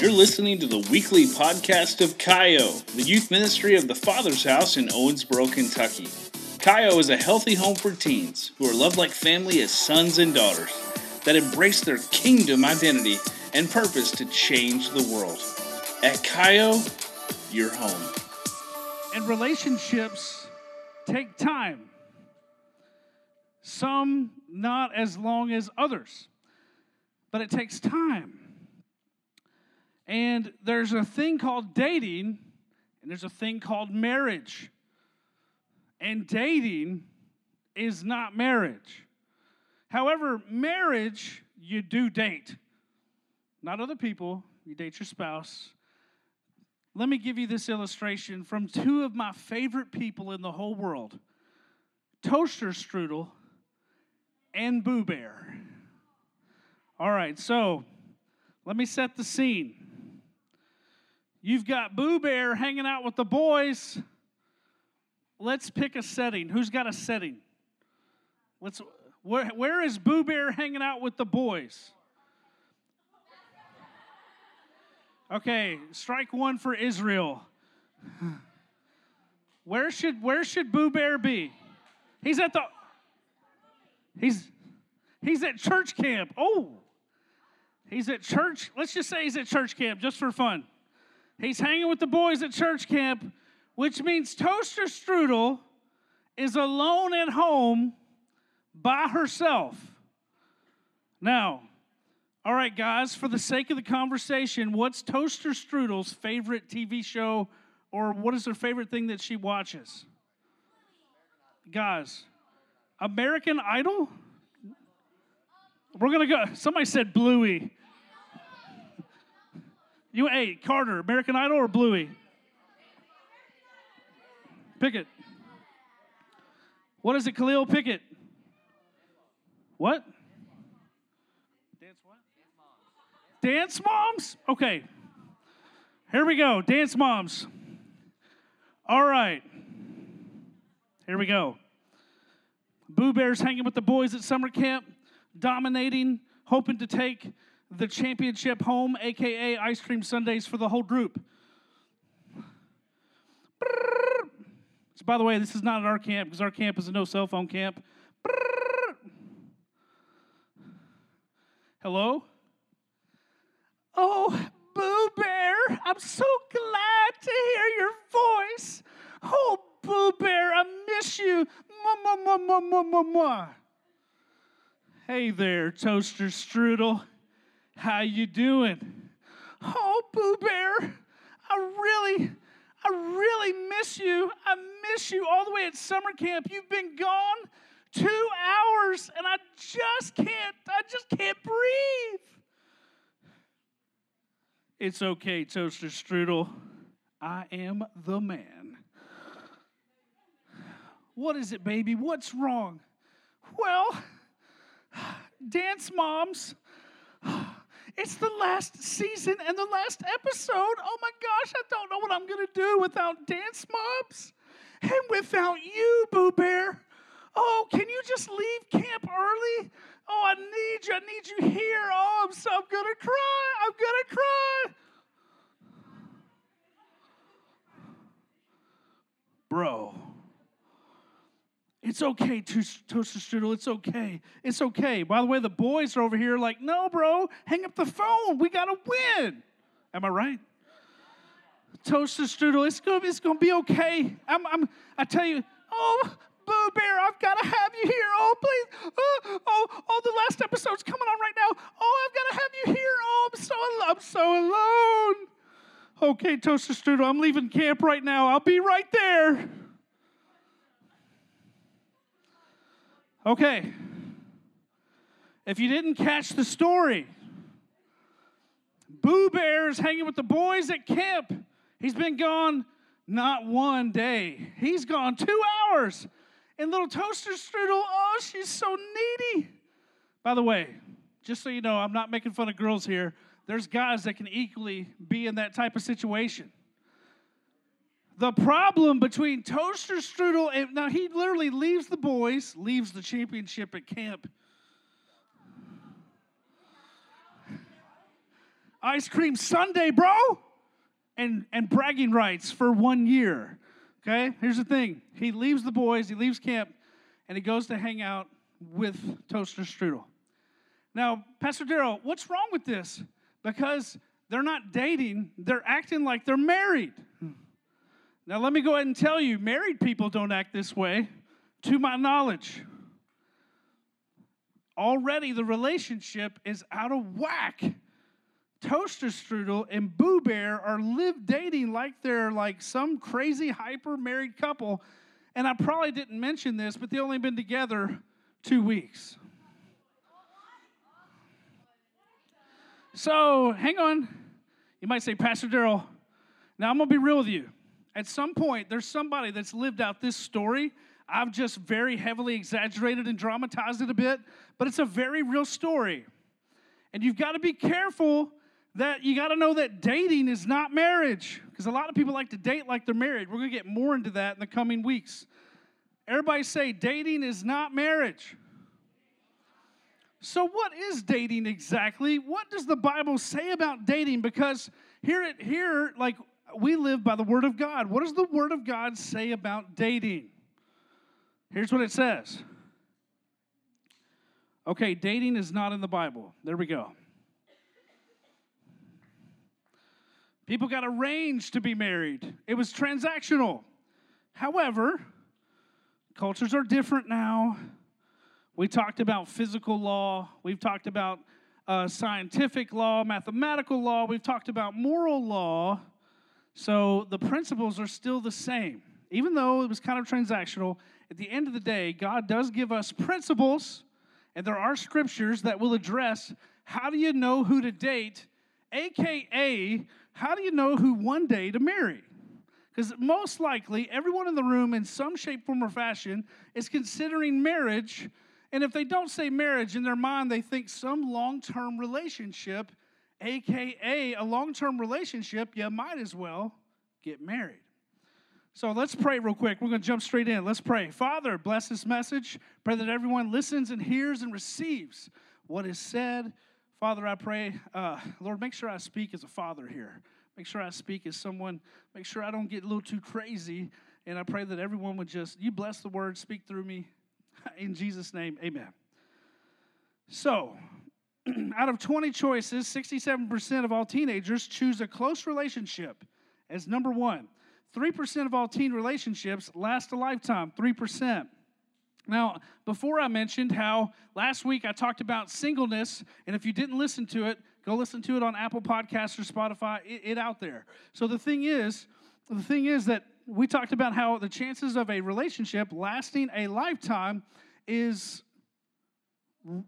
You're listening to the weekly podcast of Kaio, the youth ministry of the Father's House in Owensboro, Kentucky. Kaio is a healthy home for teens who are loved like family as sons and daughters that embrace their kingdom identity and purpose to change the world. At Kaio, you're home. And relationships take time. Some not as long as others, but it takes time. And there's a thing called dating, and there's a thing called marriage. And dating is not marriage. However, marriage, you do date. Not other people, you date your spouse. Let me give you this illustration from two of my favorite people in the whole world Toaster Strudel and Boo Bear. All right, so let me set the scene. You've got Boo Bear hanging out with the boys. Let's pick a setting. Who's got a setting? Let's where, where is Boo Bear hanging out with the boys? Okay, strike one for Israel. Where should where should Boo Bear be? He's at the He's he's at church camp. Oh. He's at church. Let's just say he's at church camp just for fun. He's hanging with the boys at church camp, which means Toaster Strudel is alone at home by herself. Now, all right, guys, for the sake of the conversation, what's Toaster Strudel's favorite TV show or what is her favorite thing that she watches? Guys, American Idol? We're going to go. Somebody said Bluey. You, hey, Carter, American Idol or Bluey? Pickett. What is it, Khalil? Pickett? What? Dance what? Dance moms? Okay. Here we go. Dance moms. All right. Here we go. Boo Bear's hanging with the boys at summer camp, dominating, hoping to take the championship home, aka ice cream sundaes for the whole group. So, by the way, this is not at our camp because our camp is a no cell phone camp. Hello? Oh, Boo Bear, I'm so glad to hear your voice. Oh, Boo Bear, I miss you. Mwah, mwah, mwah, mwah, mwah, mwah. Hey there, Toaster Strudel. How you doing? Oh, Boo Bear, I really, I really miss you. I miss you all the way at summer camp. You've been gone two hours, and I just can't, I just can't breathe. It's okay, Toaster Strudel. I am the man. What is it, baby? What's wrong? Well, dance moms. It's the last season and the last episode. Oh my gosh, I don't know what I'm going to do without dance moms and without you, Boo Bear. Oh, can you just leave camp early? Oh, I need you. I need you here. Oh, I'm so I'm gonna cry. I'm gonna cry. Bro. It's okay, Toaster Strudel. It's okay. It's okay. By the way, the boys are over here like, no, bro, hang up the phone. We got to win. Am I right? Toaster Strudel, it's going to it's gonna be okay. I'm, I'm, I tell you, oh, Boo Bear, I've got to have you here. Oh, please. Oh, oh, oh, the last episode's coming on right now. Oh, I've got to have you here. Oh, I'm so, I'm so alone. Okay, Toaster Strudel, I'm leaving camp right now. I'll be right there. Okay. If you didn't catch the story, Boo Bear is hanging with the boys at camp. He's been gone not one day, he's gone two hours. And little Toaster Strudel, oh, she's so needy. By the way, just so you know, I'm not making fun of girls here. There's guys that can equally be in that type of situation. The problem between Toaster Strudel and now he literally leaves the boys, leaves the championship at camp. ice cream sundae, bro, and, and bragging rights for one year. Okay, here's the thing he leaves the boys, he leaves camp, and he goes to hang out with Toaster Strudel. Now, Pastor Daryl, what's wrong with this? Because they're not dating, they're acting like they're married. Now, let me go ahead and tell you married people don't act this way, to my knowledge. Already the relationship is out of whack. Toaster Strudel and Boo Bear are live dating like they're like some crazy hyper married couple. And I probably didn't mention this, but they've only been together two weeks. So hang on. You might say, Pastor Daryl, now I'm going to be real with you. At some point, there's somebody that's lived out this story. I've just very heavily exaggerated and dramatized it a bit, but it's a very real story. And you've got to be careful that you got to know that dating is not marriage because a lot of people like to date like they're married. We're going to get more into that in the coming weeks. Everybody say dating is not marriage. So, what is dating exactly? What does the Bible say about dating? Because here, it, here, like we live by the Word of God. What does the Word of God say about dating? Here's what it says. Okay, dating is not in the Bible. There we go. People got arranged to be married, it was transactional. However, cultures are different now. We talked about physical law, we've talked about uh, scientific law, mathematical law, we've talked about moral law. So the principles are still the same. Even though it was kind of transactional, at the end of the day, God does give us principles, and there are scriptures that will address how do you know who to date, aka, how do you know who one day to marry? Because most likely, everyone in the room, in some shape, form, or fashion, is considering marriage and if they don't say marriage, in their mind, they think some long term relationship, AKA a long term relationship, you might as well get married. So let's pray real quick. We're going to jump straight in. Let's pray. Father, bless this message. Pray that everyone listens and hears and receives what is said. Father, I pray, uh, Lord, make sure I speak as a father here. Make sure I speak as someone, make sure I don't get a little too crazy. And I pray that everyone would just, you bless the word, speak through me. In Jesus' name, amen. So, out of 20 choices, 67% of all teenagers choose a close relationship as number one. 3% of all teen relationships last a lifetime, 3%. Now, before I mentioned how last week I talked about singleness, and if you didn't listen to it, go listen to it on Apple Podcasts or Spotify, it, it out there. So the thing is, the thing is that we talked about how the chances of a relationship lasting a lifetime is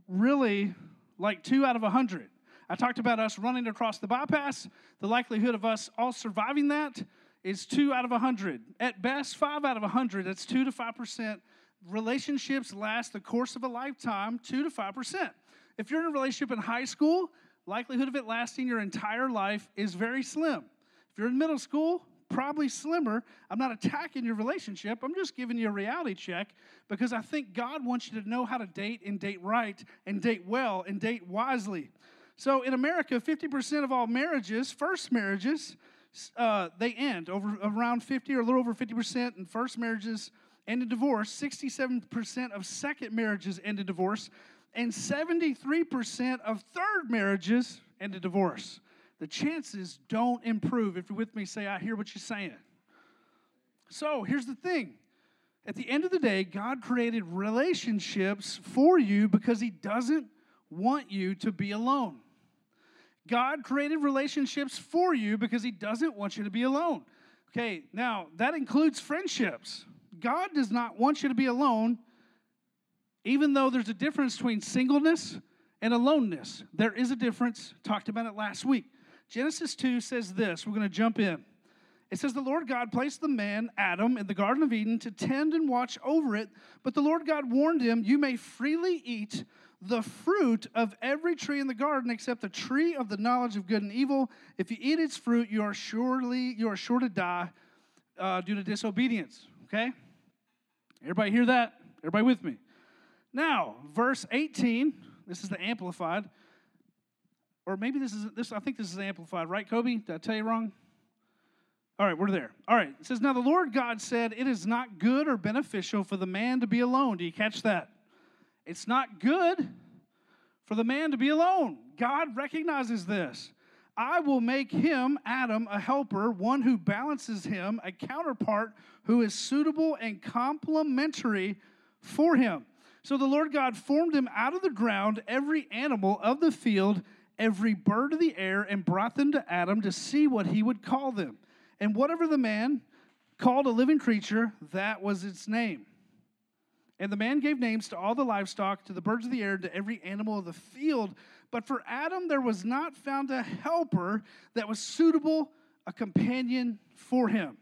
really like two out of a hundred. I talked about us running across the bypass. The likelihood of us all surviving that is two out of a hundred. At best, five out of a hundred. That's two to five percent. Relationships last the course of a lifetime, two to five percent. If you're in a relationship in high school, likelihood of it lasting your entire life is very slim. If you're in middle school, probably slimmer. I'm not attacking your relationship. I'm just giving you a reality check because I think God wants you to know how to date and date right and date well and date wisely. So in America, 50% of all marriages, first marriages, uh, they end over around 50 or a little over 50% in first marriages end in divorce. 67% of second marriages end in divorce, and 73% of third marriages end in divorce the chances don't improve. If you're with me, say, I hear what you're saying. So here's the thing at the end of the day, God created relationships for you because He doesn't want you to be alone. God created relationships for you because He doesn't want you to be alone. Okay, now that includes friendships. God does not want you to be alone, even though there's a difference between singleness and aloneness. There is a difference. Talked about it last week. Genesis 2 says this. We're going to jump in. It says, The Lord God placed the man, Adam, in the Garden of Eden to tend and watch over it. But the Lord God warned him, You may freely eat the fruit of every tree in the garden except the tree of the knowledge of good and evil. If you eat its fruit, you are surely you are sure to die uh, due to disobedience. Okay? Everybody hear that? Everybody with me? Now, verse 18, this is the Amplified. Or maybe this is this. I think this is amplified, right, Kobe? Did I tell you wrong? All right, we're there. All right. It says, Now the Lord God said, It is not good or beneficial for the man to be alone. Do you catch that? It's not good for the man to be alone. God recognizes this. I will make him, Adam, a helper, one who balances him, a counterpart who is suitable and complementary for him. So the Lord God formed him out of the ground, every animal of the field, every bird of the air, and brought them to Adam to see what he would call them. And whatever the man called a living creature, that was its name. And the man gave names to all the livestock, to the birds of the air, to every animal of the field. But for Adam, there was not found a helper that was suitable, a companion for him.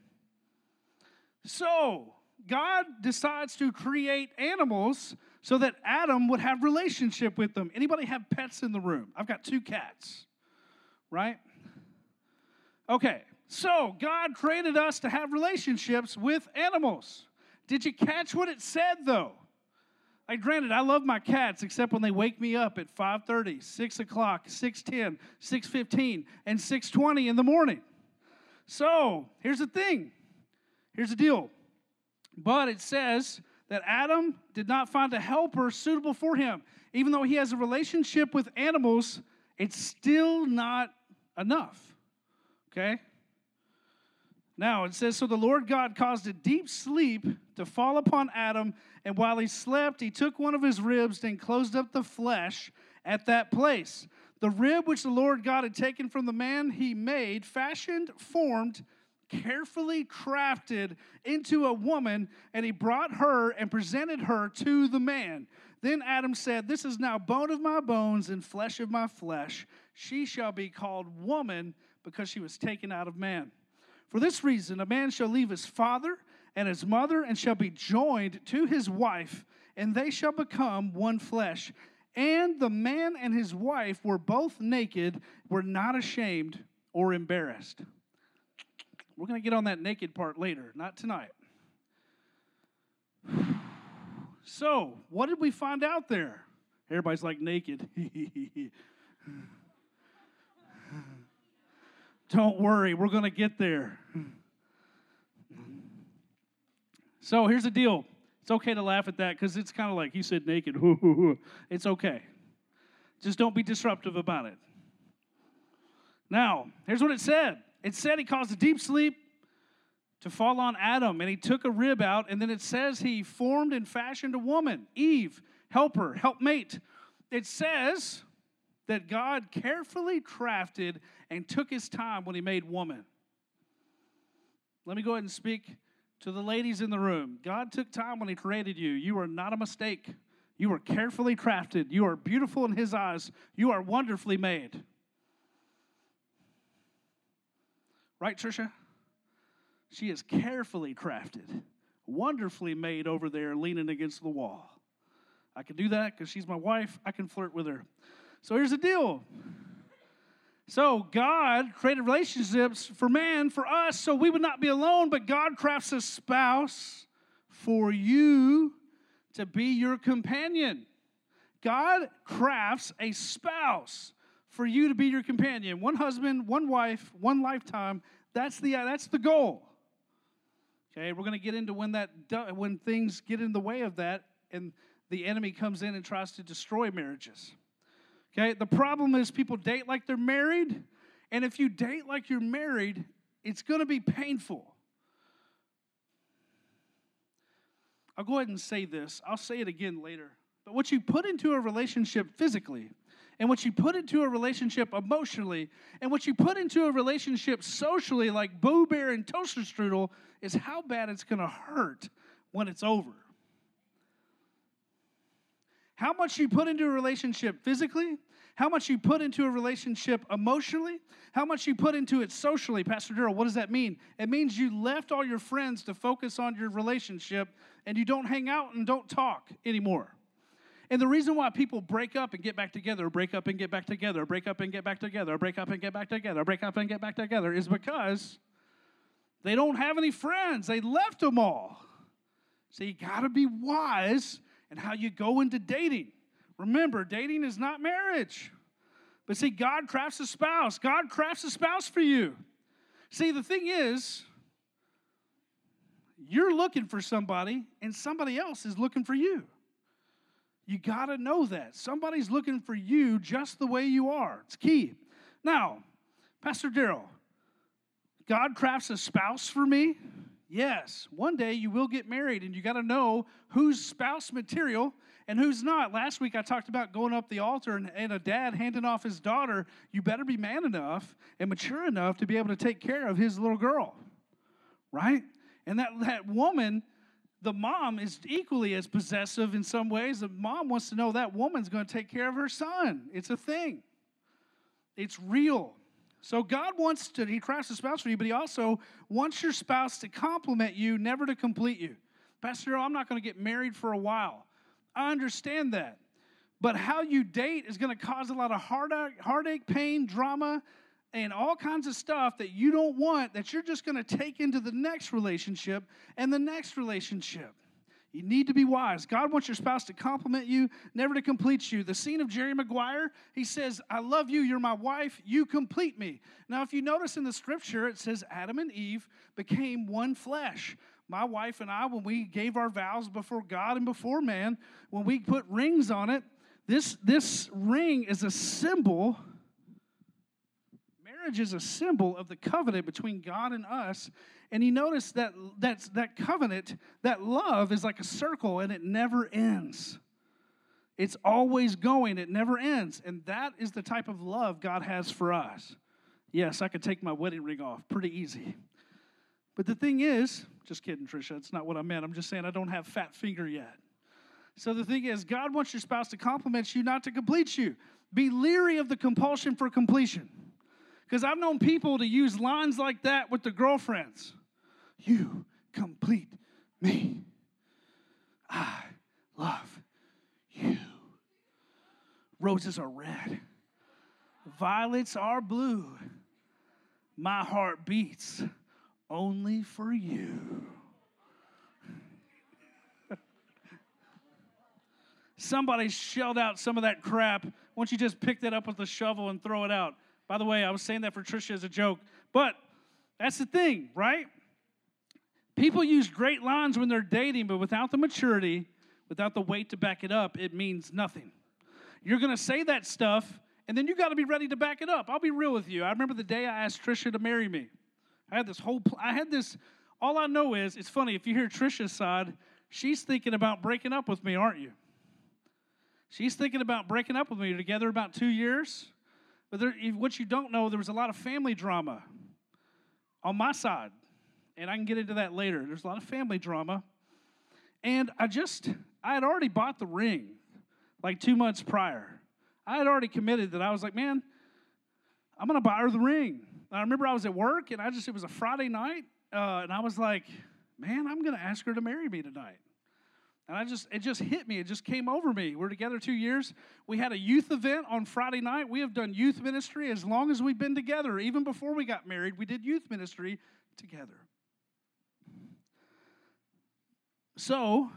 So, God decides to create animals so that Adam would have relationship with them. Anybody have pets in the room? I've got two cats, right? Okay. So, God created us to have relationships with animals. Did you catch what it said though? Like, granted, I love my cats except when they wake me up at 5:30, 6 o'clock, 6:10, 6:15, and 6:20 in the morning. So here's the thing. Here's the deal. But it says that Adam did not find a helper suitable for him. Even though he has a relationship with animals, it's still not enough. Okay? Now it says, So the Lord God caused a deep sleep to fall upon Adam, and while he slept, he took one of his ribs and closed up the flesh at that place. The rib which the Lord God had taken from the man he made, fashioned, formed, carefully crafted into a woman, and he brought her and presented her to the man. Then Adam said, This is now bone of my bones and flesh of my flesh. She shall be called woman because she was taken out of man. For this reason, a man shall leave his father and his mother and shall be joined to his wife, and they shall become one flesh. And the man and his wife were both naked, were not ashamed or embarrassed. We're going to get on that naked part later, not tonight. So, what did we find out there? Everybody's like naked. Don't worry, we're going to get there. So here's the deal. It's okay to laugh at that because it's kind of like he said naked. it's okay. Just don't be disruptive about it. Now, here's what it said it said he caused a deep sleep to fall on Adam, and he took a rib out, and then it says he formed and fashioned a woman, Eve, helper, helpmate. It says that God carefully crafted and took his time when he made woman. Let me go ahead and speak to the ladies in the room. God took time when he created you. You are not a mistake. You are carefully crafted. You are beautiful in his eyes. You are wonderfully made. Right, Trisha? She is carefully crafted, wonderfully made over there, leaning against the wall. I can do that because she's my wife. I can flirt with her. So here's the deal. So God created relationships for man, for us, so we would not be alone, but God crafts a spouse for you to be your companion. God crafts a spouse for you to be your companion. One husband, one wife, one lifetime. That's the uh, that's the goal. Okay, we're going to get into when that when things get in the way of that and the enemy comes in and tries to destroy marriages. Okay, the problem is people date like they're married, and if you date like you're married, it's going to be painful. I'll go ahead and say this. I'll say it again later. But what you put into a relationship physically, and what you put into a relationship emotionally, and what you put into a relationship socially, like Boo Bear and Toaster Strudel, is how bad it's going to hurt when it's over. How much you put into a relationship physically, how much you put into a relationship emotionally, how much you put into it socially. Pastor Darrell, what does that mean? It means you left all your friends to focus on your relationship and you don't hang out and don't talk anymore. And the reason why people break up and get back together, break up and get back together, break up and get back together, break up and get back together, break up and get back together is because they don't have any friends. They left them all. So you got to be wise in how you go into dating. Remember, dating is not marriage. But see, God crafts a spouse. God crafts a spouse for you. See, the thing is, you're looking for somebody, and somebody else is looking for you. You got to know that. Somebody's looking for you just the way you are. It's key. Now, Pastor Daryl, God crafts a spouse for me. Yes, one day you will get married, and you got to know who's spouse material and who's not. Last week I talked about going up the altar and, and, a dad handing off his daughter. You better be man enough and mature enough to be able to take care of his little girl, right? And that, that woman, the mom, is equally as possessive in some ways. The mom wants to know that woman's going to take care of her son. It's a thing, it's real. So God wants to, He crafts a spouse for you, but He also wants your spouse to complement you, never to complete you. Pastor, I'm not going to get married for a while. I understand that. But how you date is going to cause a lot of heartache, heartache, pain, drama, and all kinds of stuff that you don't want that you're just going to take into the next relationship and the next relationship. You need to be wise. God wants your spouse to compliment you, never to complete you. The scene of Jerry Maguire, he says, I love you, you're my wife, you complete me. Now, if you notice in the scripture, it says Adam and Eve became one flesh. My wife and I, when we gave our vows before God and before man, when we put rings on it, this, this ring is a symbol marriage is a symbol of the covenant between God and us. And you notice that that's, that covenant, that love is like a circle and it never ends. It's always going, it never ends. And that is the type of love God has for us. Yes, I could take my wedding ring off pretty easy. But the thing is, just kidding, Trisha, that's not what I meant. I'm just saying I don't have fat finger yet. So the thing is, God wants your spouse to compliment you, not to complete you. Be leery of the compulsion for completion. Because I've known people to use lines like that with their girlfriends. You complete me. I love you. Roses are red, violets are blue. My heart beats only for you. Somebody shelled out some of that crap. Why don't you just pick that up with a shovel and throw it out? By the way, I was saying that for Tricia as a joke, but that's the thing, right? People use great lines when they're dating, but without the maturity, without the weight to back it up, it means nothing. You're going to say that stuff, and then you got to be ready to back it up. I'll be real with you. I remember the day I asked Tricia to marry me. I had this whole, pl- I had this, all I know is, it's funny, if you hear Tricia's side, she's thinking about breaking up with me, aren't you? She's thinking about breaking up with me. together about two years. But there, what you don't know, there was a lot of family drama on my side. And I can get into that later. There's a lot of family drama. And I just, I had already bought the ring like two months prior. I had already committed that I was like, man, I'm going to buy her the ring. And I remember I was at work and I just, it was a Friday night. Uh, and I was like, man, I'm going to ask her to marry me tonight. And I just, it just hit me. It just came over me. We're together two years. We had a youth event on Friday night. We have done youth ministry as long as we've been together. Even before we got married, we did youth ministry together. So,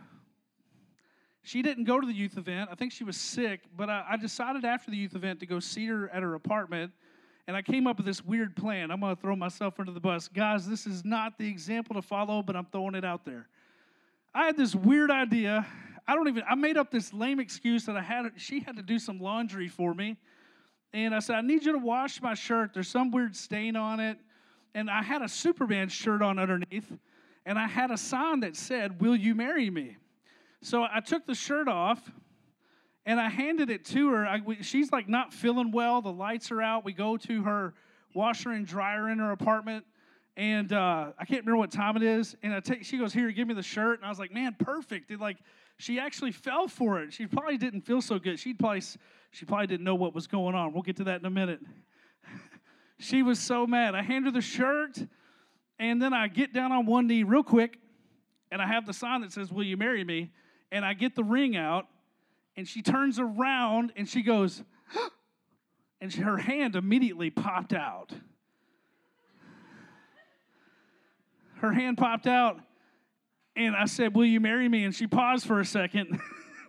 she didn't go to the youth event. I think she was sick, but I, I decided after the youth event to go see her at her apartment. And I came up with this weird plan. I'm going to throw myself under the bus. Guys, this is not the example to follow, but I'm throwing it out there. I had this weird idea. I don't even, I made up this lame excuse that I had, she had to do some laundry for me. And I said, I need you to wash my shirt. There's some weird stain on it. And I had a Superman shirt on underneath. And I had a sign that said, Will you marry me? So I took the shirt off and I handed it to her. I, she's like not feeling well. The lights are out. We go to her washer and dryer in her apartment and uh, I can't remember what time it is. And I take, she goes, "Here, give me the shirt." And I was like, "Man, perfect!" And like, she actually fell for it. She probably didn't feel so good. She probably, she probably didn't know what was going on. We'll get to that in a minute. she was so mad. I hand her the shirt, and then I get down on one knee real quick, and I have the sign that says, "Will you marry me?" And I get the ring out, and she turns around and she goes, and her hand immediately popped out. Her hand popped out, and I said, Will you marry me? And she paused for a second.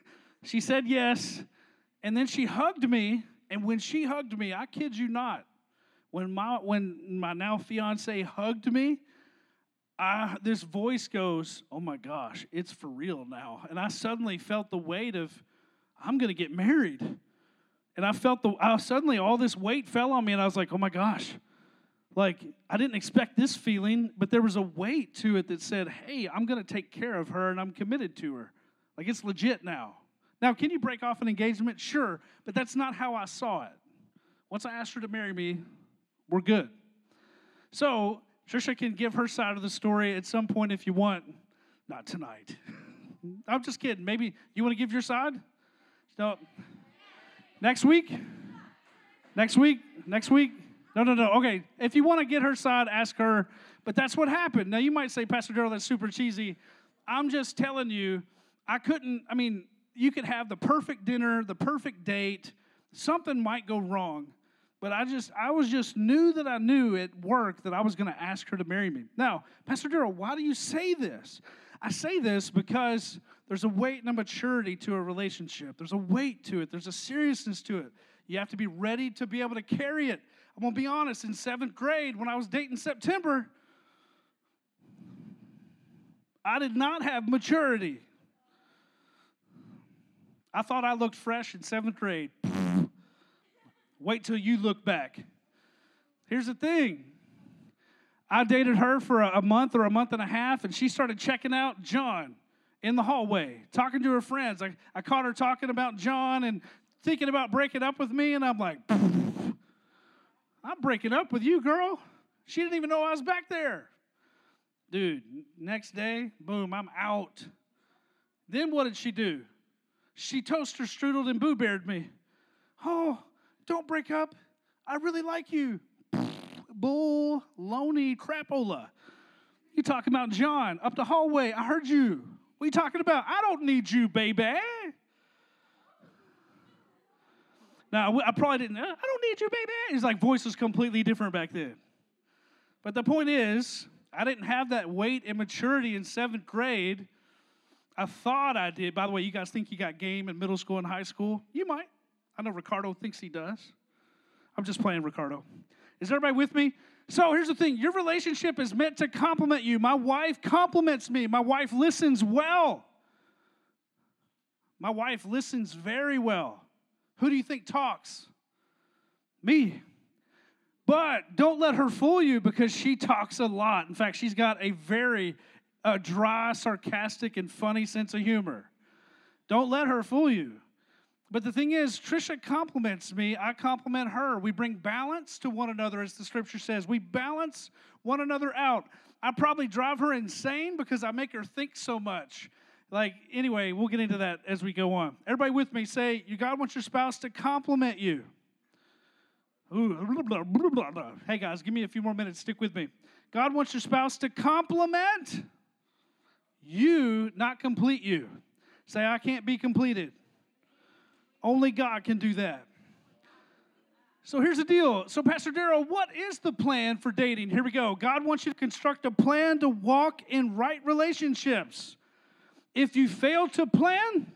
she said yes, and then she hugged me And when she hugged me, I kid you not, when my when my now fiance hugged me, I this voice goes, "Oh my gosh, it's for real now." And I suddenly felt the weight of I'm going to get married. And I felt the I suddenly all this weight fell on me and I was like, "Oh my gosh." Like I didn't expect this feeling, but there was a weight to it that said, "Hey, I'm going to take care of her and I'm committed to her." Like it's legit now. Now, can you break off an engagement? Sure, but that's not how I saw it. Once I asked her to marry me, we're good. So, Trisha can give her side of the story at some point if you want. Not tonight. I'm just kidding. Maybe you want to give your side? No. Next week? Next week? Next week? No, no, no. Okay. If you want to get her side, ask her. But that's what happened. Now, you might say, Pastor Daryl, that's super cheesy. I'm just telling you, I couldn't, I mean, you could have the perfect dinner, the perfect date. Something might go wrong. But I just, I was just knew that I knew at work that I was going to ask her to marry me. Now, Pastor Daryl, why do you say this? I say this because there's a weight and a maturity to a relationship. There's a weight to it. There's a seriousness to it. You have to be ready to be able to carry it. I'm gonna be honest. In seventh grade, when I was dating September, I did not have maturity. I thought I looked fresh in seventh grade. Wait till you look back. Here's the thing I dated her for a month or a month and a half, and she started checking out John in the hallway, talking to her friends. I, I caught her talking about John and thinking about breaking up with me, and I'm like, I'm breaking up with you, girl. She didn't even know I was back there. Dude, next day, boom, I'm out. Then what did she do? She toaster strudel and boo beared me. Oh, don't break up. I really like you. Bull, loney, crapola. You talking about John up the hallway? I heard you. What are you talking about? I don't need you, baby. Now, I probably didn't, uh, I don't need you, baby. It's like voice was completely different back then. But the point is, I didn't have that weight and maturity in seventh grade. I thought I did. By the way, you guys think you got game in middle school and high school? You might. I know Ricardo thinks he does. I'm just playing Ricardo. Is everybody with me? So here's the thing your relationship is meant to complement you. My wife compliments me, my wife listens well. My wife listens very well. Who do you think talks? Me. But don't let her fool you because she talks a lot. In fact, she's got a very uh, dry, sarcastic, and funny sense of humor. Don't let her fool you. But the thing is, Trisha compliments me, I compliment her. We bring balance to one another, as the scripture says. We balance one another out. I probably drive her insane because I make her think so much. Like, anyway, we'll get into that as we go on. Everybody with me say, You God wants your spouse to compliment you. Ooh, blah, blah, blah, hey guys, give me a few more minutes. Stick with me. God wants your spouse to compliment you, not complete you. Say, I can't be completed. Only God can do that. So here's the deal. So, Pastor Daryl, what is the plan for dating? Here we go. God wants you to construct a plan to walk in right relationships. If you fail to plan,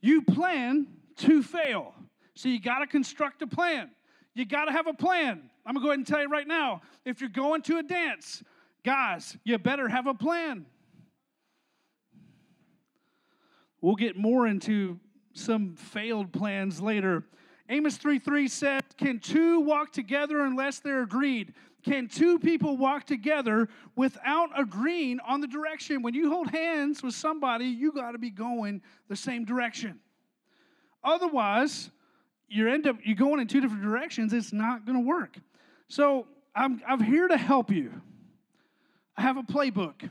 you plan to fail. So, you got to construct a plan. You got to have a plan. I'm going to go ahead and tell you right now if you're going to a dance, guys, you better have a plan. We'll get more into some failed plans later. Amos 3 3 says, Can two walk together unless they're agreed? Can two people walk together without agreeing on the direction? When you hold hands with somebody, you got to be going the same direction. Otherwise, you end up you going in two different directions. It's not going to work. So I'm I'm here to help you. I have a playbook.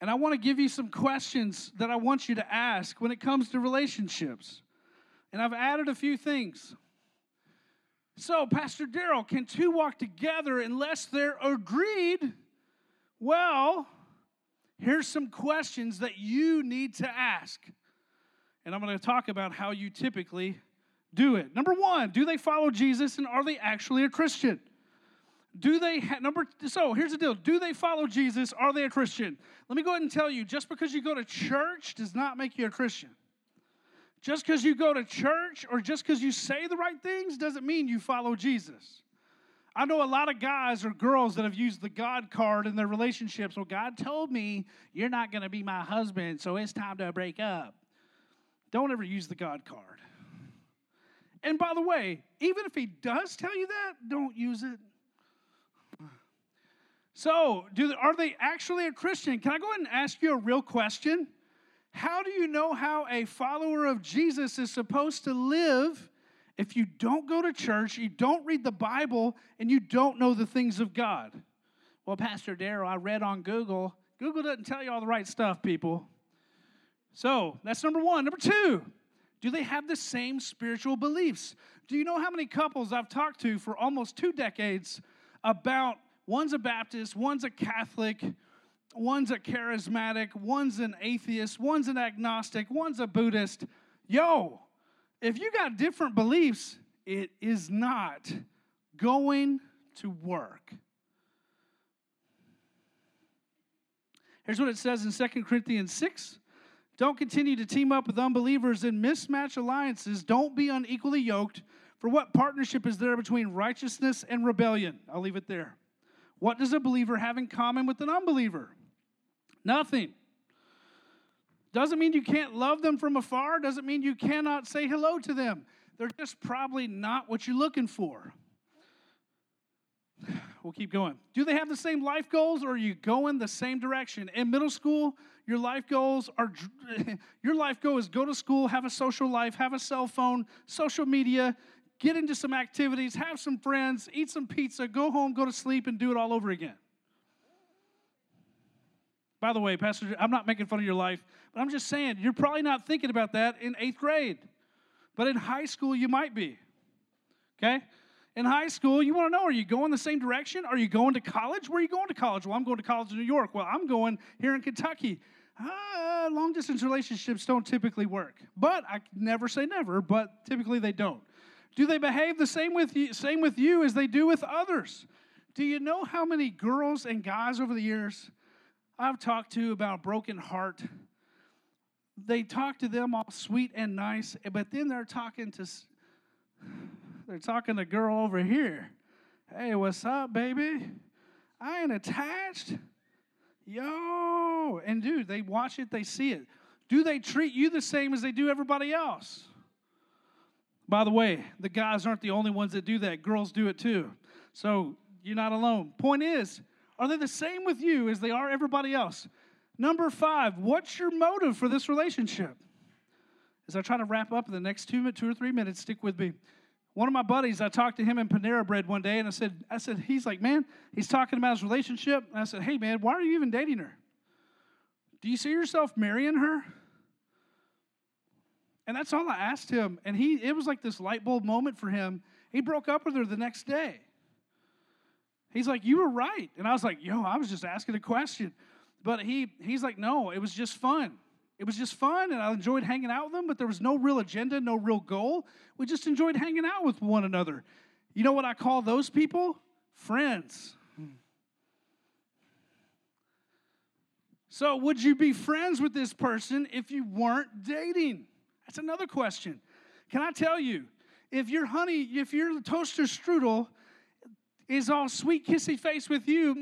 And I want to give you some questions that I want you to ask when it comes to relationships. And I've added a few things. So, Pastor Daryl, can two walk together unless they're agreed? Well, here's some questions that you need to ask. And I'm going to talk about how you typically do it. Number one, do they follow Jesus and are they actually a Christian? Do they ha- number so here's the deal. Do they follow Jesus? Are they a Christian? Let me go ahead and tell you, just because you go to church does not make you a Christian. Just because you go to church or just because you say the right things doesn't mean you follow Jesus. I know a lot of guys or girls that have used the God card in their relationships. Well, God told me you're not going to be my husband, so it's time to break up. Don't ever use the God card. And by the way, even if he does tell you that, don't use it. So, do, are they actually a Christian? Can I go ahead and ask you a real question? How do you know how a follower of Jesus is supposed to live if you don't go to church, you don't read the Bible, and you don't know the things of God? Well, Pastor Darrell, I read on Google. Google doesn't tell you all the right stuff, people. So that's number one. Number two, do they have the same spiritual beliefs? Do you know how many couples I've talked to for almost two decades about one's a Baptist, one's a Catholic, one's a charismatic, one's an atheist, one's an agnostic, one's a Buddhist. Yo, if you got different beliefs, it is not going to work. Here's what it says in 2 Corinthians 6. Don't continue to team up with unbelievers in mismatched alliances. Don't be unequally yoked. For what partnership is there between righteousness and rebellion? I'll leave it there. What does a believer have in common with an unbeliever? Nothing. Doesn't mean you can't love them from afar, doesn't mean you cannot say hello to them. They're just probably not what you're looking for. We'll keep going. Do they have the same life goals or are you going the same direction? In middle school, your life goals are your life goal is go to school, have a social life, have a cell phone, social media, get into some activities, have some friends, eat some pizza, go home, go to sleep and do it all over again. By the way, Pastor, I'm not making fun of your life, but I'm just saying you're probably not thinking about that in eighth grade. But in high school, you might be. Okay? In high school, you want to know are you going the same direction? Are you going to college? Where are you going to college? Well, I'm going to college in New York. Well, I'm going here in Kentucky. Uh, long distance relationships don't typically work. But I never say never, but typically they don't. Do they behave the same with you, same with you as they do with others? Do you know how many girls and guys over the years I've talked to about broken heart. They talk to them all sweet and nice, but then they're talking to they're talking to girl over here. Hey, what's up, baby? I ain't attached. Yo, and dude, they watch it, they see it. Do they treat you the same as they do everybody else? By the way, the guys aren't the only ones that do that. Girls do it too. So you're not alone. Point is, are they the same with you as they are everybody else? Number five, what's your motive for this relationship? As I try to wrap up in the next two, two or three minutes, stick with me. One of my buddies, I talked to him in Panera Bread one day, and I said, I said, he's like, man, he's talking about his relationship. And I said, hey, man, why are you even dating her? Do you see yourself marrying her? And that's all I asked him. And he, it was like this light bulb moment for him. He broke up with her the next day. He's like, You were right. And I was like, Yo, I was just asking a question. But he, he's like, No, it was just fun. It was just fun, and I enjoyed hanging out with them, but there was no real agenda, no real goal. We just enjoyed hanging out with one another. You know what I call those people? Friends. So, would you be friends with this person if you weren't dating? That's another question. Can I tell you, if your honey, if your toaster strudel is all sweet, kissy face with you.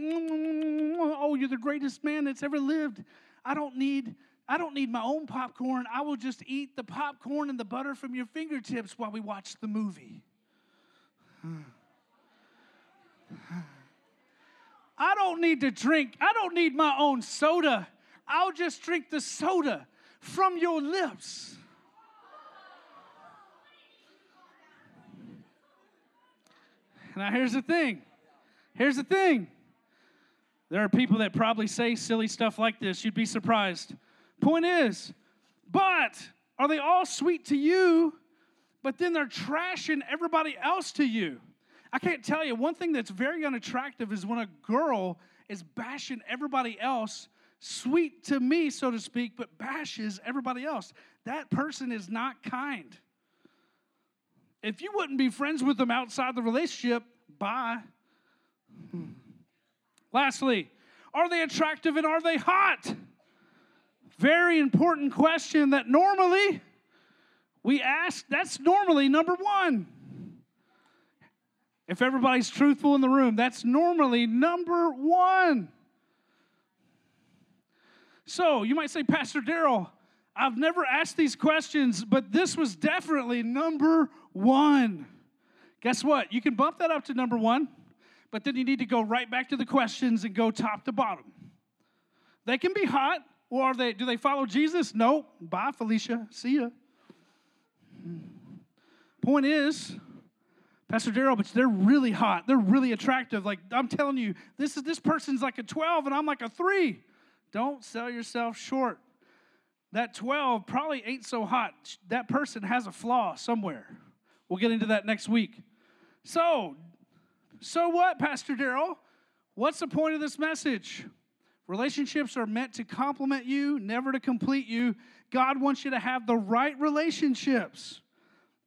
Oh, you're the greatest man that's ever lived. I don't need. I don't need my own popcorn. I will just eat the popcorn and the butter from your fingertips while we watch the movie. I don't need to drink. I don't need my own soda. I'll just drink the soda from your lips. Now, here's the thing. Here's the thing. There are people that probably say silly stuff like this. You'd be surprised. Point is, but are they all sweet to you, but then they're trashing everybody else to you? I can't tell you. One thing that's very unattractive is when a girl is bashing everybody else, sweet to me, so to speak, but bashes everybody else. That person is not kind. If you wouldn't be friends with them outside the relationship, bye. Lastly, are they attractive and are they hot? Very important question that normally We ask, that's normally number one. If everybody's truthful in the room, that's normally number one. So you might say, Pastor Daryl, I've never asked these questions, but this was definitely number one. Guess what? You can bump that up to number one, but then you need to go right back to the questions and go top to bottom. They can be hot, or they, do they follow Jesus? No. Bye, Felicia. See ya. Point is, Pastor Daryl, but they're really hot. They're really attractive. Like I'm telling you, this is this person's like a 12 and I'm like a 3. Don't sell yourself short. That 12 probably ain't so hot. That person has a flaw somewhere. We'll get into that next week. So, so what, Pastor Daryl? What's the point of this message? Relationships are meant to complement you, never to complete you. God wants you to have the right relationships.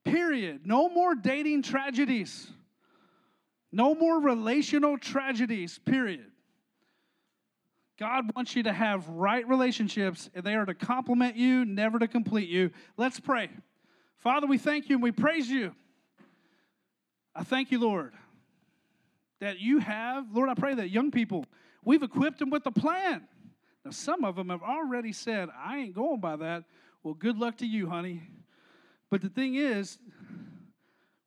Period. No more dating tragedies. No more relational tragedies. Period. God wants you to have right relationships, and they are to complement you, never to complete you. Let's pray. Father, we thank you and we praise you. I thank you, Lord, that you have, Lord, I pray that young people, we've equipped them with a plan. Now, some of them have already said, I ain't going by that. Well, good luck to you, honey. But the thing is,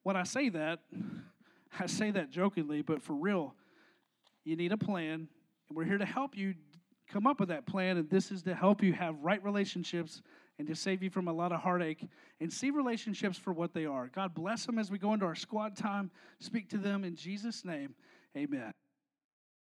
when I say that, I say that jokingly, but for real, you need a plan, and we're here to help you come up with that plan. And this is to help you have right relationships and to save you from a lot of heartache and see relationships for what they are. God bless them as we go into our squad time. Speak to them in Jesus' name. Amen.